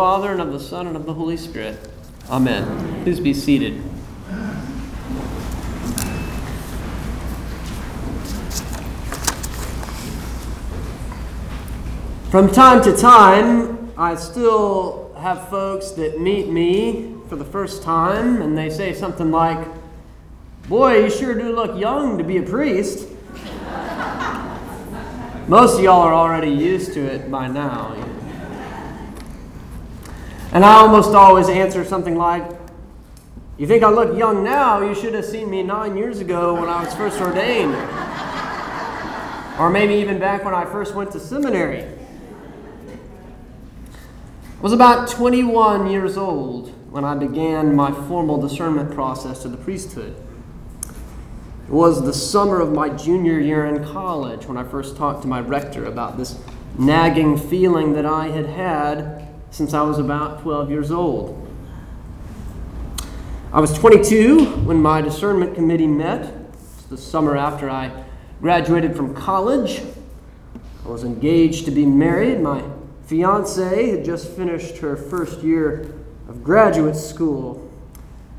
Father, and of the Son, and of the Holy Spirit. Amen. Please be seated. From time to time, I still have folks that meet me for the first time and they say something like, Boy, you sure do look young to be a priest. Most of y'all are already used to it by now. And I almost always answer something like, You think I look young now? You should have seen me nine years ago when I was first ordained. Or maybe even back when I first went to seminary. I was about 21 years old when I began my formal discernment process to the priesthood. It was the summer of my junior year in college when I first talked to my rector about this nagging feeling that I had had since I was about 12 years old. I was 22 when my discernment committee met. It's the summer after I graduated from college. I was engaged to be married. My fiance had just finished her first year of graduate school.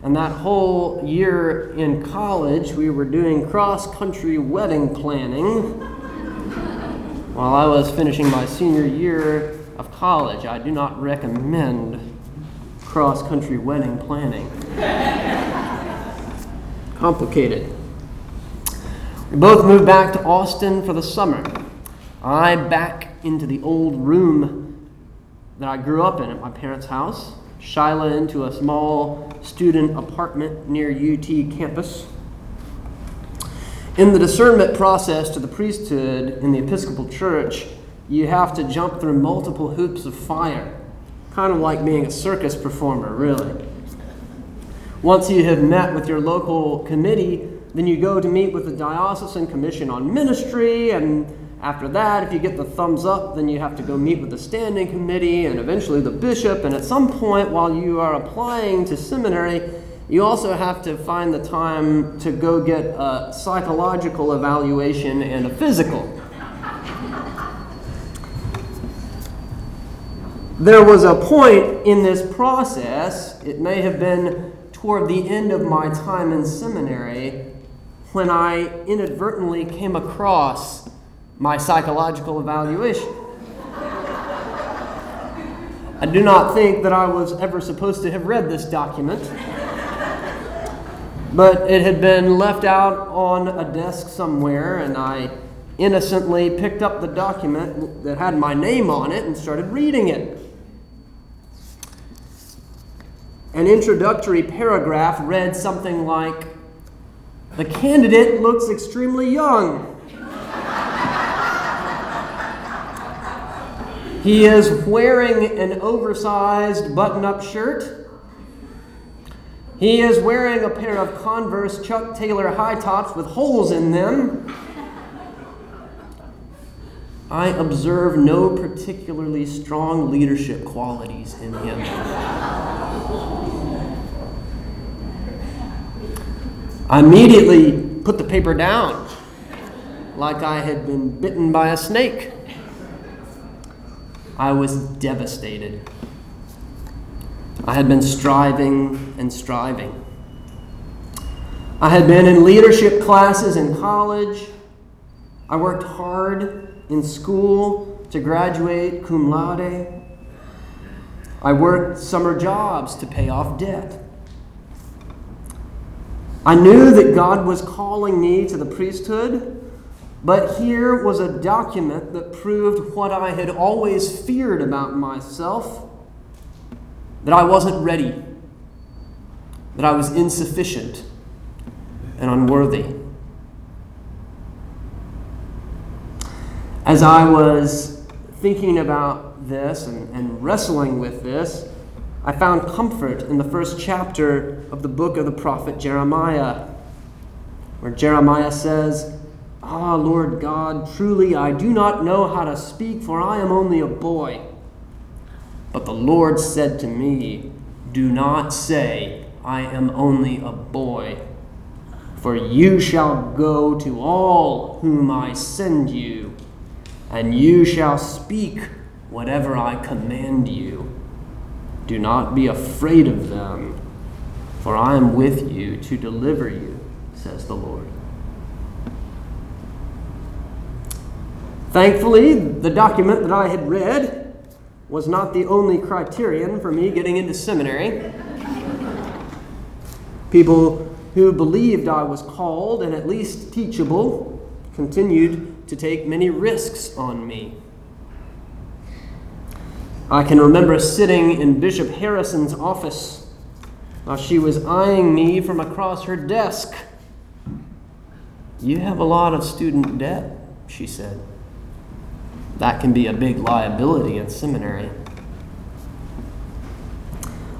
And that whole year in college, we were doing cross country wedding planning while I was finishing my senior year of college. I do not recommend cross country wedding planning. Complicated. We both moved back to Austin for the summer. I back into the old room that I grew up in at my parents' house. Shyla into a small student apartment near UT campus. In the discernment process to the priesthood in the Episcopal Church, you have to jump through multiple hoops of fire, kind of like being a circus performer, really. Once you have met with your local committee, then you go to meet with the Diocesan Commission on Ministry and after that, if you get the thumbs up, then you have to go meet with the standing committee and eventually the bishop. And at some point, while you are applying to seminary, you also have to find the time to go get a psychological evaluation and a physical. There was a point in this process, it may have been toward the end of my time in seminary, when I inadvertently came across my psychological evaluation. I do not think that I was ever supposed to have read this document, but it had been left out on a desk somewhere, and I innocently picked up the document that had my name on it and started reading it. An introductory paragraph read something like The candidate looks extremely young. He is wearing an oversized button up shirt. He is wearing a pair of Converse Chuck Taylor high tops with holes in them. I observe no particularly strong leadership qualities in him. I immediately put the paper down like I had been bitten by a snake. I was devastated. I had been striving and striving. I had been in leadership classes in college. I worked hard in school to graduate cum laude. I worked summer jobs to pay off debt. I knew that God was calling me to the priesthood but here was a document that proved what I had always feared about myself that I wasn't ready, that I was insufficient and unworthy. As I was thinking about this and, and wrestling with this, I found comfort in the first chapter of the book of the prophet Jeremiah, where Jeremiah says, Ah, Lord God, truly I do not know how to speak, for I am only a boy. But the Lord said to me, Do not say, I am only a boy, for you shall go to all whom I send you, and you shall speak whatever I command you. Do not be afraid of them, for I am with you to deliver you, says the Lord. Thankfully, the document that I had read was not the only criterion for me getting into seminary. People who believed I was called and at least teachable continued to take many risks on me. I can remember sitting in Bishop Harrison's office while she was eyeing me from across her desk. You have a lot of student debt, she said. That can be a big liability in seminary.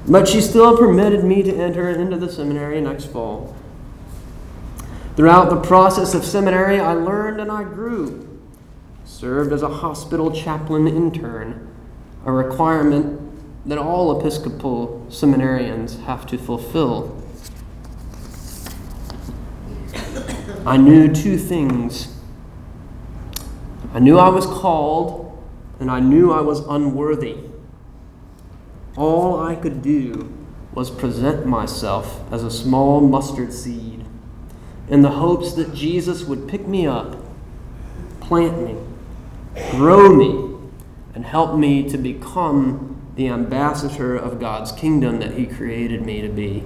But she still permitted me to enter into the seminary next fall. Throughout the process of seminary, I learned and I grew. Served as a hospital chaplain intern a requirement that all Episcopal seminarians have to fulfill. I knew two things. I knew I was called, and I knew I was unworthy. All I could do was present myself as a small mustard seed in the hopes that Jesus would pick me up, plant me, grow me and help me to become the ambassador of God's kingdom that He created me to be.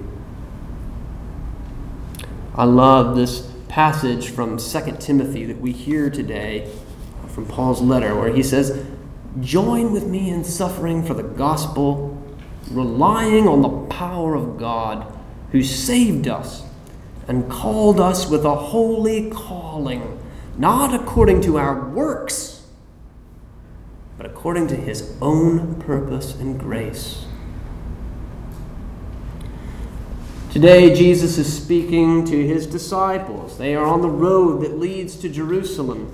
I love this passage from 2 Timothy that we hear today from Paul's letter, where he says, Join with me in suffering for the gospel, relying on the power of God who saved us and called us with a holy calling, not according to our works but according to his own purpose and grace. Today, Jesus is speaking to his disciples. They are on the road that leads to Jerusalem,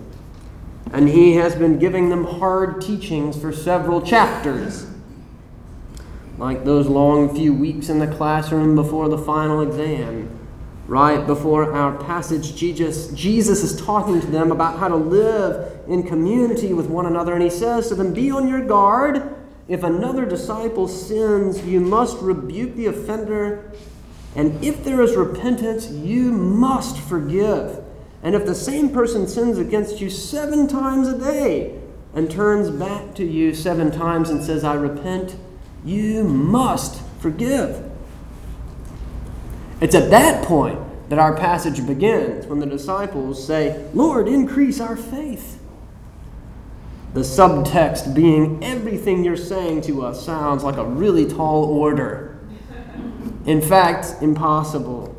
and he has been giving them hard teachings for several chapters. Like those long few weeks in the classroom before the final exam. Right before our passage, Jesus, Jesus is talking to them about how to live in community with one another, and he says to them, Be on your guard. If another disciple sins, you must rebuke the offender, and if there is repentance, you must forgive. And if the same person sins against you seven times a day and turns back to you seven times and says, I repent, you must forgive. It's at that point that our passage begins when the disciples say, Lord, increase our faith. The subtext being everything you're saying to us sounds like a really tall order. In fact, impossible.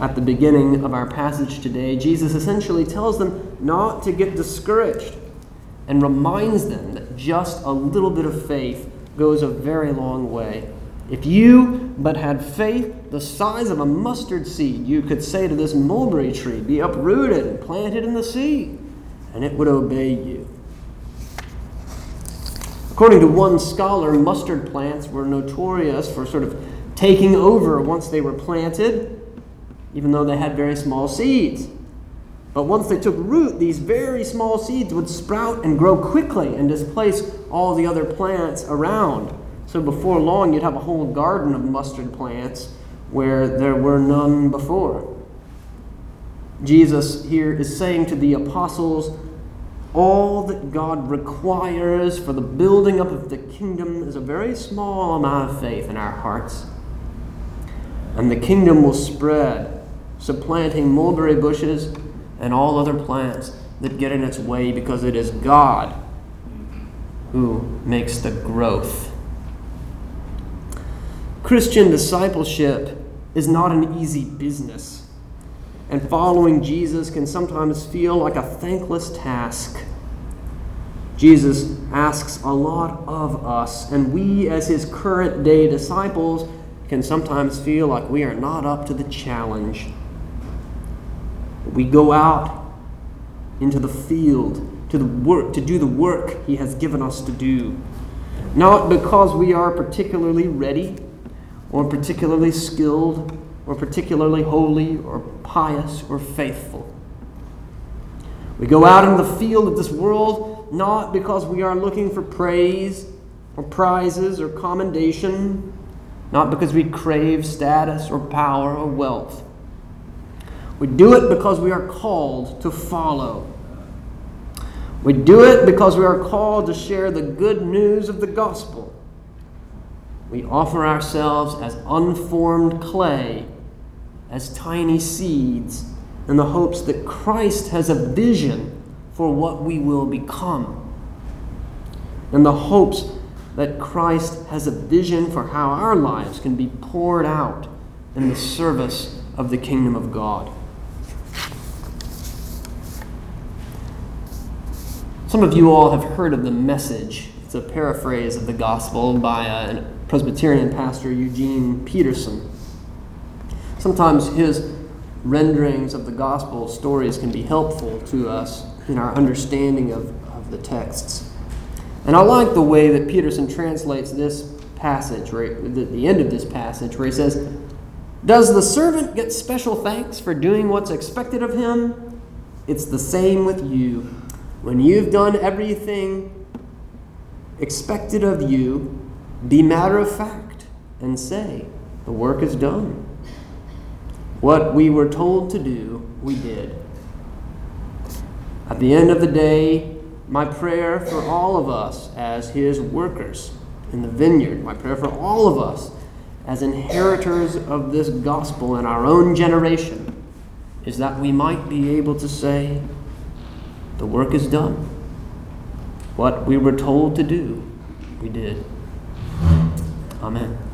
At the beginning of our passage today, Jesus essentially tells them not to get discouraged and reminds them that just a little bit of faith goes a very long way. If you but had faith the size of a mustard seed, you could say to this mulberry tree, Be uprooted and planted in the sea, and it would obey you. According to one scholar, mustard plants were notorious for sort of taking over once they were planted, even though they had very small seeds. But once they took root, these very small seeds would sprout and grow quickly and displace all the other plants around. So before long, you'd have a whole garden of mustard plants where there were none before. Jesus here is saying to the apostles, all that God requires for the building up of the kingdom is a very small amount of faith in our hearts. And the kingdom will spread, supplanting mulberry bushes and all other plants that get in its way because it is God who makes the growth Christian discipleship is not an easy business, and following Jesus can sometimes feel like a thankless task. Jesus asks a lot of us, and we, as his current day disciples, can sometimes feel like we are not up to the challenge. We go out into the field to the work to do the work he has given us to do. Not because we are particularly ready or particularly skilled, or particularly holy, or pious, or faithful. We go out in the field of this world not because we are looking for praise or prizes or commendation, not because we crave status or power or wealth. We do it because we are called to follow. We do it because we are called to share the good news of the gospel. We offer ourselves as unformed clay, as tiny seeds, in the hopes that Christ has a vision for what we will become, in the hopes that Christ has a vision for how our lives can be poured out in the service of the kingdom of God. Some of you all have heard of the message. A paraphrase of the gospel by a Presbyterian pastor, Eugene Peterson. Sometimes his renderings of the gospel stories can be helpful to us in our understanding of, of the texts. And I like the way that Peterson translates this passage, right, the, the end of this passage, where he says, Does the servant get special thanks for doing what's expected of him? It's the same with you. When you've done everything expected of you, be matter of fact and say, The work is done. What we were told to do, we did. At the end of the day, my prayer for all of us as his workers in the vineyard, my prayer for all of us as inheritors of this gospel in our own generation, is that we might be able to say, The work is done. What we were told to do, we did. Amen.